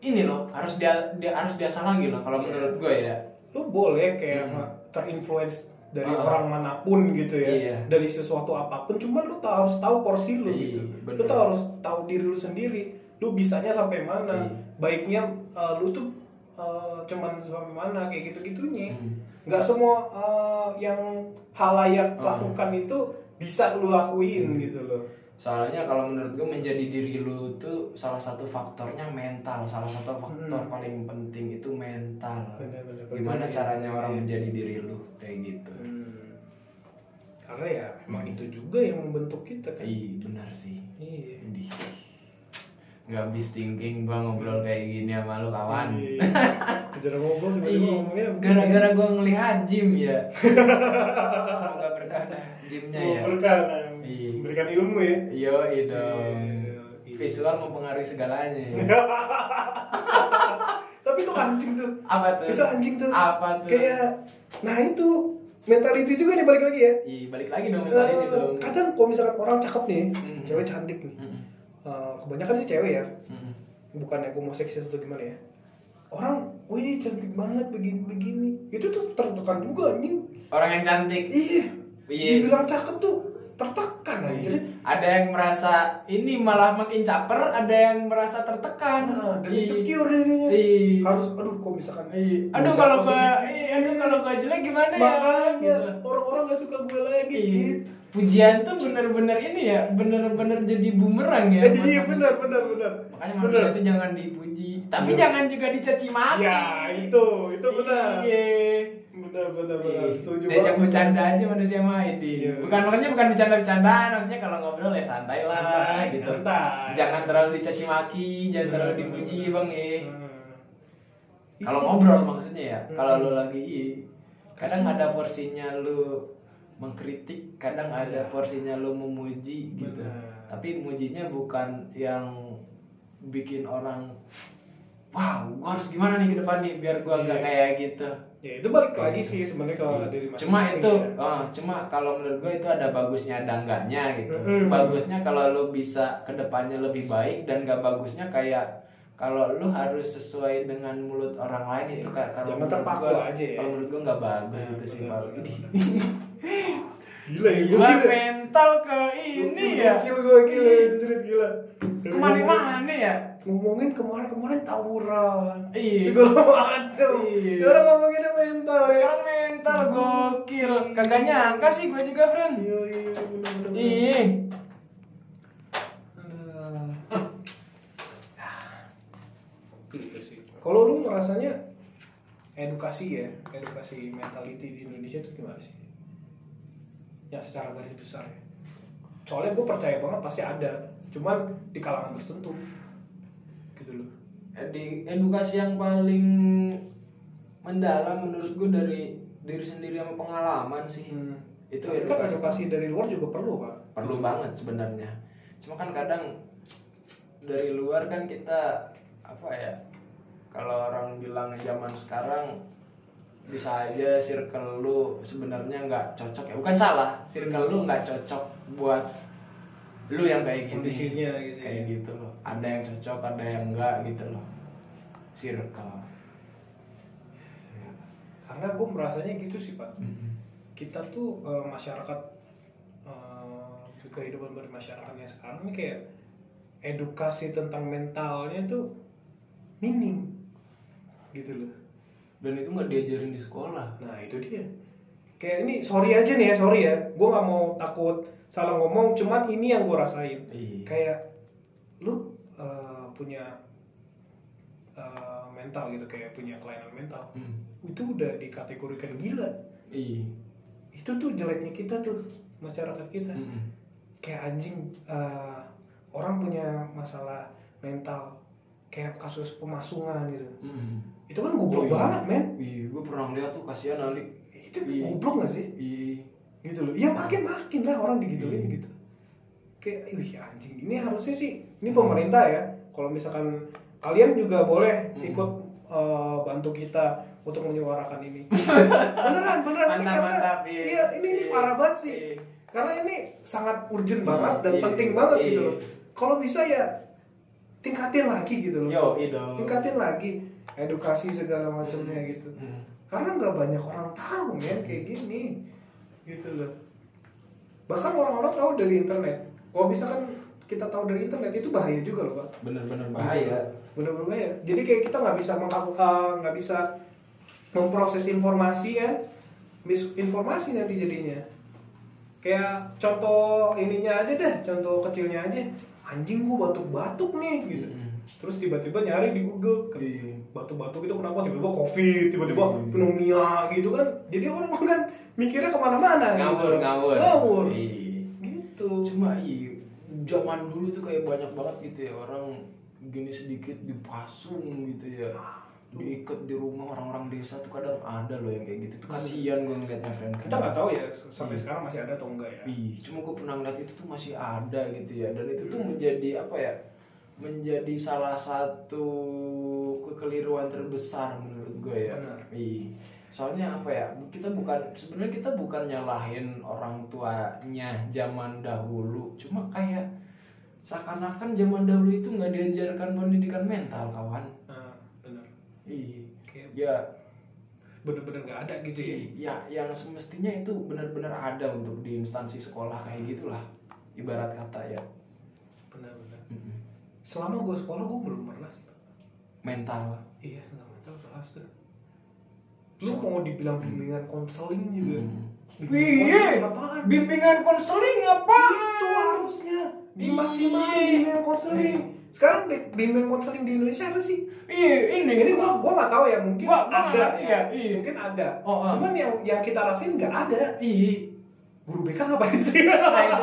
A: ini loh harus dia dia harus biasa lagi loh kalau menurut gue ya
B: lu boleh kayak
A: Hmm.
B: terinfluence dari
A: Ah.
B: orang mana pun gitu ya
A: Iya.
B: dari sesuatu apa pun cuman lu tak harus tahu porsi lu
A: Iya,
B: gitu
A: bener.
B: lu tuh harus tahu diri lu sendiri lu bisanya sampai mana
A: Iya.
B: baiknya uh, lu tuh uh, cuman sampai mana kayak gitu gitunya
A: Hmm.
B: nggak semua uh, yang halayak
A: Ah.
B: lakukan itu bisa lu lakuin gitu loh
A: soalnya kalau menurut gue menjadi diri lu tuh salah satu faktornya mental salah satu faktor
B: Hmm.
A: paling penting itu mental
B: Bener-bener.
A: gimana
B: Bener.
A: caranya orang
B: Iya.
A: menjadi diri lu kayak gitu
B: Hmm. karena ya emang itu juga yang membentuk kita kan
A: iya benar sih
B: iya
A: nggak habis thinking gua ngobrol kayak gini sama lu kawan
B: Iya. Jarang ngobrol tiba-tiba
A: Iya,
B: ngomongnya
A: gara-gara gua ngelihat gym ya semoga berkah dah gymnya ya
B: berkah
A: Iya.
B: Memberikan ilmu ya.
A: Yo, dong.
B: Iya.
A: Visual mempengaruhi segalanya. ya.
B: Tapi itu anjing tuh.
A: Apa tuh?
B: Itu anjing tuh.
A: Apa tuh?
B: Kayak nah itu mentality juga nih balik lagi ya.
A: Ih, balik lagi dong mentality
B: Eh,
A: dong.
B: kadang kalau misalkan orang cakep nih,
A: Mhm.
B: cewek cantik nih.
A: Mm-mm.
B: Eh, kebanyakan sih cewek ya.
A: Mm-mm.
B: Bukannya gue mau seksis atau gimana ya. Orang, wih cantik banget begini-begini. Itu tuh tertekan juga anjing.
A: Orang yang cantik.
B: Iya.
A: Iya.
B: Dibilang cakep tuh tertekan aja.
A: Ada yang merasa ini malah makin caper, ada yang merasa tertekan.
B: Nah, dan insecure dirinya. Harus, aduh kok misalkan.
A: Aduh kalau gua, aduh kalau gua jelek gimana ya?
B: Makanya
A: Gitu.
B: orang-orang gak suka gue lagi
A: Ih.
B: gitu.
A: Pujian tuh bener-bener ini ya, bener-bener jadi bumerang ya.
B: Iya
A: manusia.
B: benar benar benar.
A: Makanya
B: Benar.
A: manusia itu jangan dipuji, tapi
B: Iya.
A: jangan juga dicaci maki.
B: Ya itu itu benar.
A: Iya.
B: Benar benar benar.
A: Ih,
B: Setuju
A: Diajak bercanda aja manusia mah ini.
B: Iya.
A: Bukan makanya bukan bercanda-bercandaan, maksudnya kalau ngobrol ya santai lah
B: Santai,
A: gitu.
B: santai.
A: Jangan terlalu dicaci maki, jangan
B: Benar,
A: terlalu dipuji,
B: benar.
A: Bang eh.
B: Hmm.
A: Kalau ngobrol maksudnya ya,
B: Hmm.
A: kalau lu lagi kadang ada porsinya lu mengkritik, kadang ada
B: Iya.
A: porsinya lu memuji gitu.
B: Benar.
A: Tapi mujinya bukan yang bikin orang wow, gua harus gimana nih ke depan nih biar gua nggak
B: Iya.
A: kayak gitu.
B: Ya itu balik lagi sih sebenarnya kalau dari
A: Iya. cuma itu
B: ya.
A: oh, cuma kalau menurut gue itu ada bagusnya ada enggaknya gitu bagusnya kalau lu bisa ke depannya lebih baik dan gak bagusnya kayak kalau lu harus sesuai dengan mulut orang lain itu
B: Iya.
A: kayak kalau menurut gua-
B: aja ya.
A: kalau menurut gue nggak bagus
B: Nah,
A: gitu sih Ini
B: Gila ya,
A: gua
B: gila.
A: mental ke ini ya
B: Gila gue gila, anjrit gila. Dari
A: ke mana-mana ya
B: ngomongin kemarin-kemarin tawuran
A: Iya.
B: segala macam
A: Iya.
B: sekarang ngomongin mental ya
A: sekarang mental gokil kagak nyangka sih gue juga friend
B: iya iya
A: iya
B: gitu sih kalau lu ngerasanya edukasi ya edukasi mentality di Indonesia itu gimana sih? Ya secara garis besar ya. Soalnya gue percaya banget pasti ada cuman di kalangan tertentu gitu loh.
A: Di edukasi yang paling mendalam menurut gue dari diri sendiri sama pengalaman sih. Itu
B: Tapi kan
A: edukasi,
B: edukasi dari luar juga perlu pak.
A: Perlu banget sebenarnya. Cuma kan kadang dari luar kan kita apa ya kalau orang bilang zaman sekarang bisa aja circle lu sebenarnya nggak cocok ya. Bukan salah circle lu nggak cocok buat lu yang kayak gini.
B: Kondisinya gitu ya.
A: kayak gitu loh. Ada yang cocok ada yang enggak gitu loh. Circle.
B: Karena gue merasanya gitu sih pak.
A: Mm-mm.
B: kita tuh eh, masyarakat eh, kehidupan bermasyarakat yang sekarang ini kayak edukasi tentang mentalnya tuh minim gitu loh.
A: Dan itu nggak diajarin di sekolah.
B: Nah itu dia. Kayak ini sorry aja nih ya sorry ya. Gue nggak mau takut salah ngomong cuman ini yang gue rasain.
A: Iya.
B: Kayak lu eh, punya eh, mental gitu kayak punya kelainan mental.
A: Mm.
B: itu udah dikategorikan gila.
A: Iya.
B: Itu tuh jeleknya kita tuh masyarakat kita.
A: Mm-mm.
B: kayak anjing eh, orang punya masalah mental. Kayak kasus pemasungan gitu.
A: Mm-mm.
B: Itu kan goblok
A: iya.
B: banget men
A: Iya, gue pernah lihat tuh kasihan Ali.
B: itu
A: Iya.
B: goblok gak sih
A: Iya.
B: gitu loh ya makin makin lah orang digituin
A: Iya.
B: gitu kayak wih anjing ini harusnya sih ini pemerintah ya kalau misalkan kalian juga boleh
A: Hmm.
B: ikut eh, bantu kita untuk menyuarakan ini beneran beneran ini
A: Mantap,
B: karena
A: mantap,
B: iya
A: iya.
B: ini, ini
A: Iya.
B: parah banget sih
A: Iya.
B: karena ini sangat urgent
A: Hmm,
B: banget dan
A: iya,
B: penting banget
A: iya.
B: gitu loh kalau bisa ya tingkatin lagi gitu loh
A: Yo,
B: tingkatin lagi edukasi segala macamnya
A: Hmm.
B: gitu.
A: Hmm.
B: karena nggak banyak orang tahu men kayak gini. Gitu loh. Bahkan orang-orang tahu dari internet. Kalau misalkan kita tahu dari internet itu bahaya juga loh pak.
A: Bener-bener bahaya.
B: bener-bener bahaya. Jadi kayak kita nggak bisa eh, nggak bisa memproses informasi kan misinformasi nanti jadinya. Kayak contoh ininya aja deh contoh kecilnya aja. Anjing gua batuk-batuk nih gitu.
A: Mm-mm.
B: Terus tiba-tiba nyari di Google ke-
A: Iya.
B: batuk-batuk itu kenapa? Tiba-tiba covid tiba-tiba
A: Hmm.
B: pneumonia gitu kan. Jadi orang kan mikirnya ke mana-mana
A: Ngawur,
B: gitu.
A: ngawur.
B: ngawur.
A: Iya.
B: gitu.
A: Cuma iya, zaman dulu tuh kayak banyak banget gitu ya orang gini sedikit dipasung gitu ya. Diikat di rumah orang-orang desa tuh kadang ada loh yang kayak gitu. Tuh kasihan gue ngeliatnya friend.
B: Kita nggak tahu ya sampai sekarang masih ada atau enggak ya?
A: Ih, cuma gue pernah ngeliat itu tuh masih ada gitu ya. Dan itu tuh menjadi apa ya menjadi salah satu kekeliruan terbesar menurut gue ya.
B: Benar.
A: Ih, soalnya apa ya kita bukan sebenarnya kita bukan nyalahin orang tuanya zaman dahulu. Cuma kayak seakan-akan zaman dahulu itu nggak diajarkan pendidikan mental kawan.
B: Nah benar.
A: Ih,
B: kayak
A: ya.
B: Bener-bener nggak ada gitu ya?
A: Ya yang semestinya itu benar-benar ada untuk di instansi sekolah kayak gitulah. Ibarat kata ya.
B: Selama gue sekolah gue belum pernah sih.
A: Mental.
B: Iya tentang mental bahas tuh. Lu mau dibilang bimbingan konseling juga?
A: Hmm.
B: bimbingan
A: Iya,
B: konseling apaan?
A: bimbingan konseling apa?
B: itu harusnya
A: Iya.
B: dimaksimalin bimbingan konseling. Sekarang bi- bimbingan konseling di Indonesia apa sih?
A: Iya, ini.
B: Ini gua gua nggak tahu ya mungkin
A: Gua-
B: ada
A: ya, iya.
B: mungkin ada.
A: Oh, oh.
B: cuman yang yang kita rasain nggak ada.
A: Ih,
B: guru BK ngapain sih?
A: Nah dia.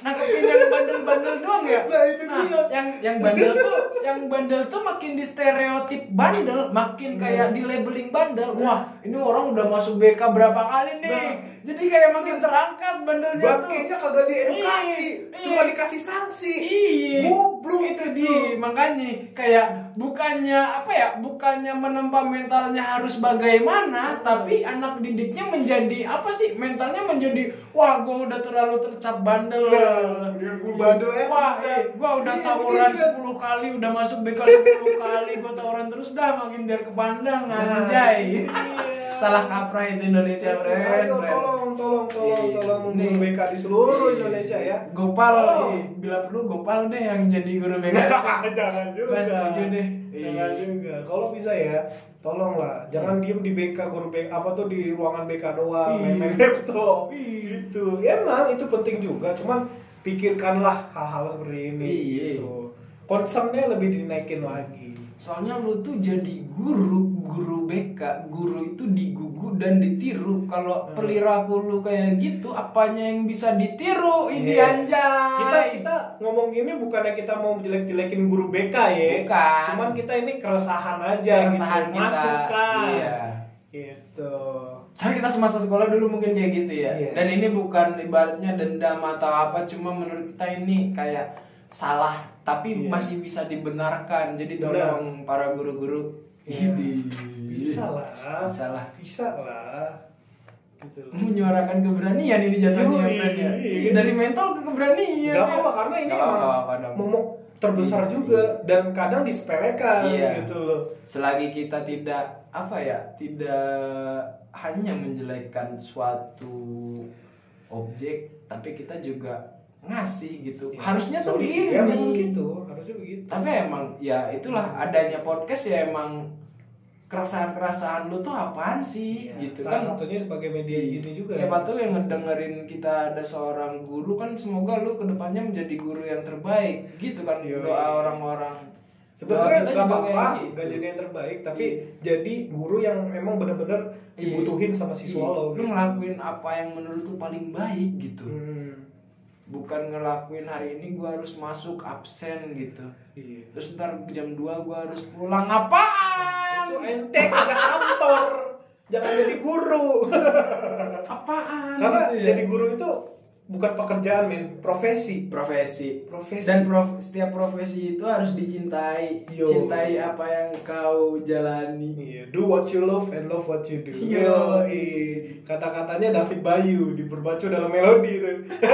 A: Nangkepin yang bandel-bandel ya?
B: Nah, itu
A: Nah,
B: dia.
A: yang yang bandel tuh, yang bandel tuh makin di stereotip bandel, makin kayak di labeling bandel. Wah, ini orang udah masuk BK berapa kali nih?
B: Nah.
A: Jadi kayak makin terangkat bandelnya tuh.
B: Bangkainya kagak diedukasi
A: Iya,
B: cuma
A: iya.
B: dikasih sanksi
A: Iya.
B: Goblok
A: itu
B: itu.
A: di makanya kayak bukannya apa ya bukannya menempa mentalnya harus bagaimana tapi anak didiknya menjadi apa sih mentalnya menjadi wah gua udah terlalu tercap bandel
B: Nah, biar gua bandel ya,
A: wah eh, gua udah
B: Iya,
A: tawuran
B: iya.
A: 10 kali udah masuk BK 10 kali gua tawuran terus dah makin biar kepandang
B: Nah,
A: anjay
B: iya.
A: Salah kaprah itu Indonesia friend,
B: Ayo tolong tolong tolong
A: Iya.
B: tolong
A: Nih.
B: guru BK di seluruh
A: Iya.
B: Indonesia ya.
A: Gopal,
B: Tolong.
A: iya. bila perlu Gopal deh yang jadi guru BK.
B: jangan juga.
A: Gua setuju deh.
B: Jangan
A: Iya.
B: juga. Kalau bisa ya, tolonglah jangan diem di BK guru BK apa tuh di ruangan BK doang, main-main laptop. Itu. Ya, emang itu penting juga, cuman pikirkanlah hal-hal seperti ini
A: Iya.
B: gitu. Concernnya lebih dinaikin lagi.
A: Soalnya lu tuh jadi guru, guru BK, guru itu digugu dan ditiru. Kalau
B: Hmm.
A: perilaku lu kayak gitu, apanya yang bisa ditiru? Ini
B: Iya.
A: anjay.
B: Kita kita ngomong gini bukannya kita mau jelek-jelekin guru BK ya.
A: Bukan.
B: Cuman kita ini keresahan aja
A: Keresahan
B: gitu.
A: kita.
B: Masukan.
A: Iya.
B: Gitu.
A: Soalnya kita semasa sekolah dulu mungkin kayak gitu ya.
B: Iya.
A: Dan ini bukan ibaratnya dendam atau apa, cuma menurut kita ini kayak salah, tapi
B: Iya.
A: masih bisa dibenarkan. Jadi
B: Benar.
A: tolong para guru-guru ini
B: Bisa lah.
A: Bisa lah.
B: Bisa lah. Gitu loh.
A: menyuarakan keberanian ini jatuhnya ya.
B: iya.
A: Dari mental ke keberanian.
B: Gak
A: ya.
B: apa-apa karena ini
A: Gak
B: emang
A: apa-apa dong.
B: momok terbesar
A: Iya.
B: juga dan kadang disepelekan
A: Iya.
B: gitu loh.
A: Selagi kita tidak apa ya, tidak hanya menjelekkan suatu objek, tapi kita juga ngasih gitu. Harusnya tuh begini.
B: ya, memang gitu, harusnya begitu.
A: Tapi emang ya itulah adanya podcast ya emang keresahan-keresahan lu tuh apaan sih
B: Iya,
A: gitu
B: salah
A: kan
B: satunya sebagai media gini juga.
A: siapa tahu yang ngedengerin kita ada seorang guru kan semoga lu ke depannya menjadi guru yang terbaik gitu kan
B: Yoi.
A: doa orang-orang
B: Sebenarnya
A: Doa kita
B: gak
A: juga
B: apa-apa,
A: gitu.
B: gak jadi yang terbaik, tapi jadi guru yang memang benar-benar
A: Iya.
B: dibutuhin sama siswa
A: Iya,
B: lo.
A: lu ngelakuin apa yang menurut lu paling baik gitu
B: Hmm,
A: bukan ngelakuin hari ini gua harus masuk absen gitu
B: iya.
A: terus ntar jam 2 gua harus pulang apaan
B: Itu ente kagak kantor, jangan jadi guru.
A: apaan
B: Karena
A: gitu ya.
B: jadi guru itu bukan pekerjaan men, profesi.
A: profesi
B: Profesi.
A: dan prof- setiap profesi itu harus dicintai
B: Yo.
A: cintai apa yang kau jalani
B: Iya, do what you love and love what you do.
A: Yo.
B: Yoi. Kata-katanya David Bayu diperbacu dalam melodi itu.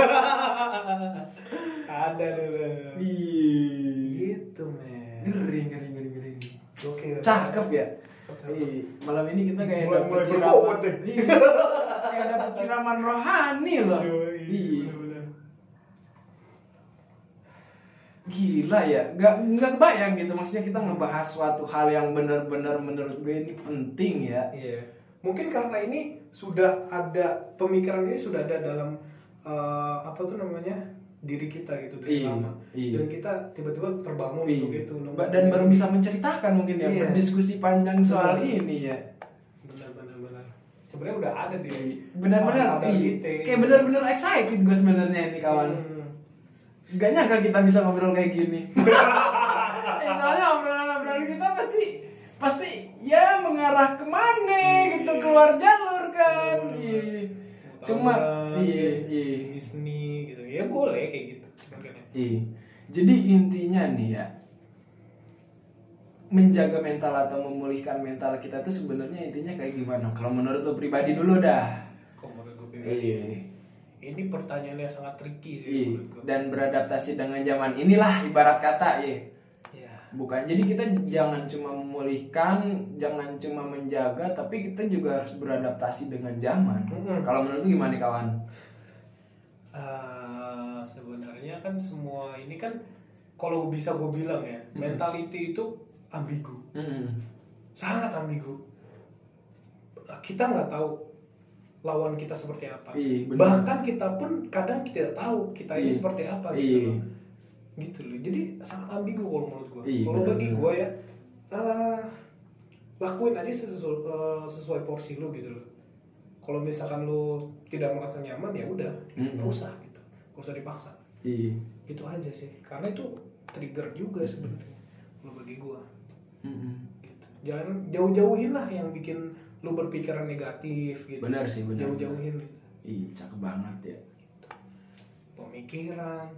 B: Ada dulu.
A: Ih,
B: Gitu, men.
A: ngeri ngeri ngeri ngeri
B: Oke.
A: cakep ya. Ih, malam ini kita kayak
B: Mulai- mulai
A: siraman. Iya, kayak dapet siraman rohani loh. Iya. gila ya nggak nggak kebayang gitu. Maksudnya kita ngebahas suatu hal yang benar-benar menurut gue ini penting ya.
B: Iya. Mungkin karena ini sudah ada pemikiran ini sudah ada dalam eh, apa tuh namanya diri kita gitu dari
A: Iya,
B: lama
A: iya.
B: dan kita tiba-tiba terbangun
A: Iya.
B: untuk itu
A: Ba- dan baru bisa menceritakan mungkin ya
B: Iya.
A: berdiskusi panjang soal
B: Benar.
A: ini ya
B: benar-benar benar sebenarnya udah ada di
A: benar-benar iya. kayak benar-benar excited gue sebenarnya ini kawan
B: Hmm.
A: Gak nyangka kita bisa ngobrol kayak gini Ya, soalnya obrolan-obrolan kita pasti pasti ya mengarah ke mana gitu keluar jalur kan iya cuma
B: Tawuran,
A: iya iya
B: seni seni gitu. Ya boleh kayak gitu makanya.
A: Iya. Jadi intinya nih ya menjaga mental atau memulihkan mental kita tuh sebenarnya intinya kayak gimana? Kalau menurut lo pribadi dulu dah.
B: Kok menurut gue pribadi
A: iya.
B: ini pertanyaan yang sangat tricky sih
A: iya. dan beradaptasi dengan zaman inilah ibarat kata iya.
B: ya
A: Bukan, jadi kita jangan cuma memulihkan, jangan cuma menjaga, tapi kita juga harus beradaptasi dengan zaman.
B: Mm-mm.
A: Kalau menurut lu gimana kawan?
B: Eh, sebenarnya kan semua ini kan kalau bisa gue bilang ya
A: Hmm.
B: mentality itu ambigu
A: Mm-mm.
B: sangat ambigu kita nggak tahu lawan kita seperti apa
A: benar.
B: bahkan kita pun kadang tidak tahu kita ini
A: Iya.
B: seperti apa
A: Iya.
B: gitu loh gitu loh jadi sangat ambigu kalau menurut gue
A: Iya,
B: kalau bagi gue ya eh, lakuin aja sesuai, eh, sesuai porsi lu gitu loh kalau misalkan lu tidak merasa nyaman ya udah
A: Mm-mm.
B: nggak usah gitu nggak usah dipaksa
A: Iya.
B: itu aja sih karena itu trigger juga sebenarnya kalau bagi gue
A: Mm-mm.
B: gitu. jangan jauh-jauhin lah yang bikin lu berpikiran negatif gitu
A: Benar sih, benar.
B: jauh-jauhin gitu.
A: Ih, cakep banget ya.
B: pemikiran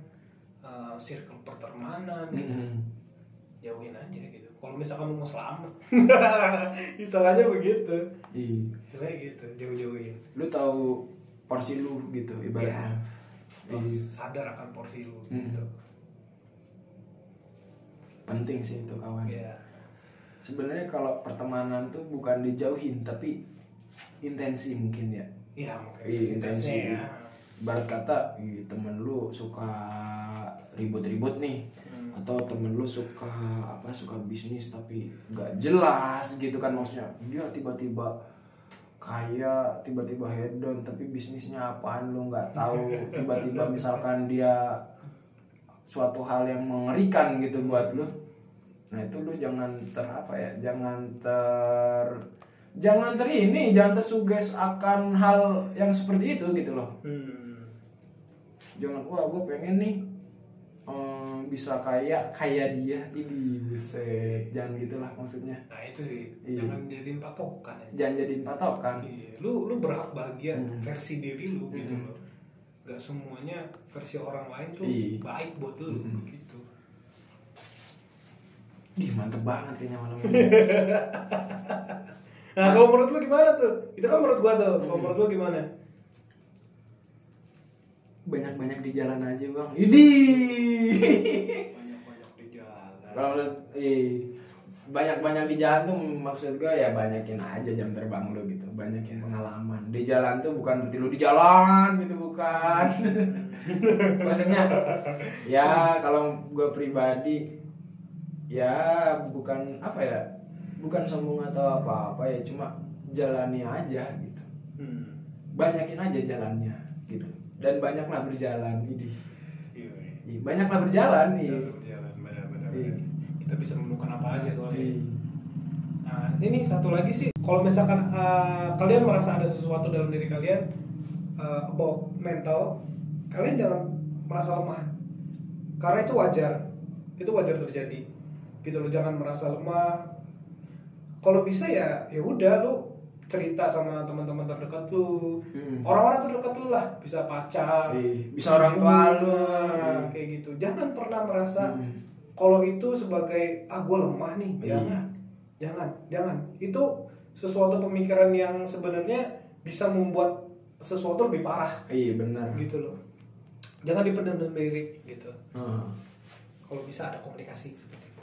B: eh, circle pertemanan gitu.
A: Mm-mm.
B: jauhin aja gitu kalau misalkan lu mau selamat istilahnya begitu
A: Iya.
B: istilahnya gitu jauh-jauhin
A: Lu tahu porsi lu gitu ibaratnya.
B: Lu
A: Iya.
B: sadar akan porsi lu
A: Mm-mm.
B: gitu
A: Penting sih itu kawan.
B: ya
A: Sebenarnya kalau pertemanan tuh bukan dijauhin, tapi intensi mungkin ya.
B: iya mungkin
A: Iya, intensi.
B: ya
A: Barat kata, temen lu suka ribut-ribut nih.
B: Hmm.
A: atau temen lu suka apa suka bisnis tapi nggak jelas gitu kan maksudnya dia tiba-tiba kaya tiba-tiba hedon tapi bisnisnya apaan lu nggak tahu tiba-tiba misalkan dia suatu hal yang mengerikan gitu buat lu nah itu lu jangan ter apa ya jangan ter jangan ter ini jangan tersuges akan hal yang seperti itu gitu loh
B: Hmm.
A: jangan wah gue pengen nih em, bisa kaya kaya dia ini buset jangan gitulah maksudnya
B: nah itu sih
A: Iya.
B: jangan jadiin patokan aja
A: jangan jadiin patokan
B: Iya, lu lu berhak bahagia
A: Hmm.
B: versi diri lu gitu
A: Hmm.
B: loh. Gak semuanya versi orang lain tuh
A: Iya.
B: baik buat lu
A: Hmm.
B: gitu.
A: Ih mantep banget kayaknya malam ini
B: Nah, kalau menurut lu gimana tuh? Itu kan menurut gua tuh. Kalau
A: Hmm.
B: menurut lu gimana?
A: Banyak-banyak di jalan aja bang. Idi
B: Banyak-banyak di jalan.
A: ih, banyak-banyak di jalan tuh maksud gue ya banyakin aja jam terbang lu gitu. Banyakin pengalaman. Di jalan tuh bukan berarti lu di jalan gitu bukan. Maksudnya ya kalau gue pribadi ya bukan apa ya bukan sombong atau apa-apa ya cuma jalani aja gitu.
B: Hmm.
A: banyakin aja jalannya gitu dan banyaklah berjalan ini
B: Iya.
A: banyaklah berjalan
B: Iya,
A: iya
B: berjalan benar-benar.
A: Iya.
B: Kita bisa menemukan apa aja soalnya.
A: Iya.
B: Nah, ini satu lagi sih. Kalau misalkan uh, kalian merasa ada sesuatu dalam diri kalian uh, about mental, kalian jangan merasa lemah. Karena itu wajar. Itu wajar terjadi. Gitu loh, jangan merasa lemah. Kalau bisa ya ya udah lu cerita sama teman-teman terdekat lu.
A: Mm.
B: Orang-orang terdekat lu lah, bisa pacar,
A: Iya, bisa orang tua lu.
B: Nah, kayak gitu. Jangan pernah merasa
A: Mm.
B: kalau itu sebagai ah gue lemah nih
A: Iya.
B: jangan jangan jangan itu sesuatu pemikiran yang sebenarnya bisa membuat sesuatu lebih parah
A: Iya benar.
B: gitu loh jangan dipendam sendiri gitu
A: Heeh.
B: kalau bisa ada komunikasi seperti itu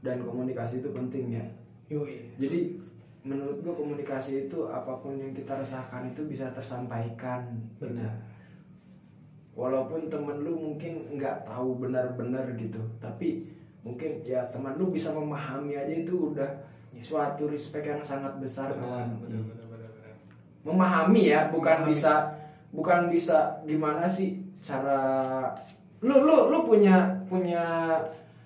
A: Dan komunikasi itu penting ya.
B: yoi
A: Jadi menurut gua komunikasi itu apa pun yang kita rasakan itu bisa tersampaikan.
B: benar
A: Walaupun temen lu mungkin nggak tahu benar-benar gitu, tapi mungkin ya teman lu bisa memahami aja itu udah suatu respect yang sangat besar
B: benar
A: kawan.
B: benar benar benar benar.
A: memahami ya bukan
B: Memahami.
A: bisa bukan bisa gimana sih cara lu lu lu punya punya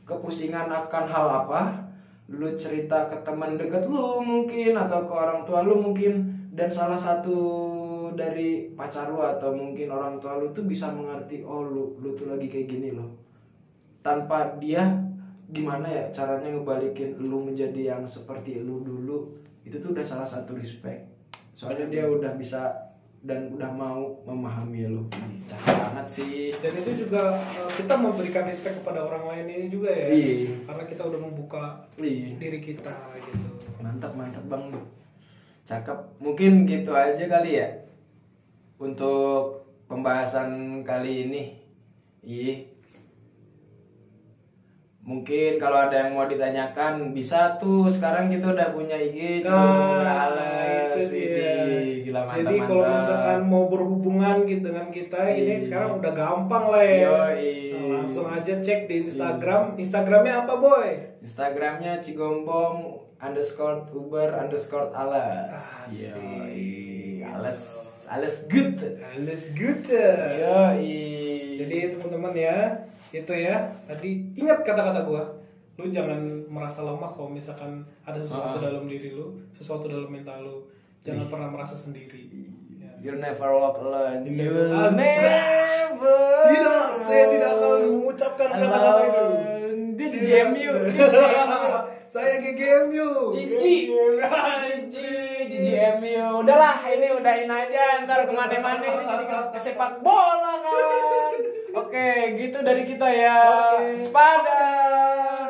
A: kepusingan akan hal apa lu cerita ke teman dekat lu mungkin atau ke orang tua lu mungkin. Dan salah satu dari pacar lu atau mungkin orang tua lu tuh bisa mengerti oh lu lu tuh lagi kayak gini loh. Tanpa dia gimana ya caranya ngebalikin lu menjadi yang seperti lu dulu itu tuh udah salah satu respect. Soalnya dia udah bisa dan udah mau memahami lu. Cakep banget sih.
B: Dan itu juga uh, kita memberikan respect kepada orang lain ini juga ya.
A: Iya.
B: karena kita udah membuka
A: Ih,
B: diri kita gitu.
A: Mantap mantap bang cakep. Mungkin gitu aja kali ya. Untuk pembahasan kali ini. Ih mungkin kalau ada yang mau ditanyakan bisa tuh. Sekarang kita udah punya IG cuma berales
B: itu
A: ini gila mantap
B: jadi kalau misalkan mau berhubungan gitu dengan kita ini
A: Iya.
B: sekarang udah gampang lah ya
A: Yoi.
B: Nah, langsung aja cek di Instagram Instagramnya apa boy
A: Instagramnya cigombong underscore uber underscore alas. Yoi. alas alas good
B: Alles good
A: Yoi.
B: Jadi teman-teman ya, itu ya. Tadi ingat kata-kata gua. Lu jangan merasa lemah kalau misalkan ada sesuatu
A: Ah.
B: dalam diri lu, sesuatu dalam mental lu. Jangan pernah merasa sendiri. Ya.
A: You never walk alone.
B: You
A: You
B: never-
A: never.
B: Tidak, saya tidak akan mengucapkan kata-kata itu.
A: Dia di JMU. JMU.
B: saya GGMU.
A: Cici. Cici. JMU. Udahlah, ini udahin aja. Ntar ke mana-mana ini jadi ke sepak bola kan. Oke, gitu dari kita ya.
B: Oke.
A: Sepadan.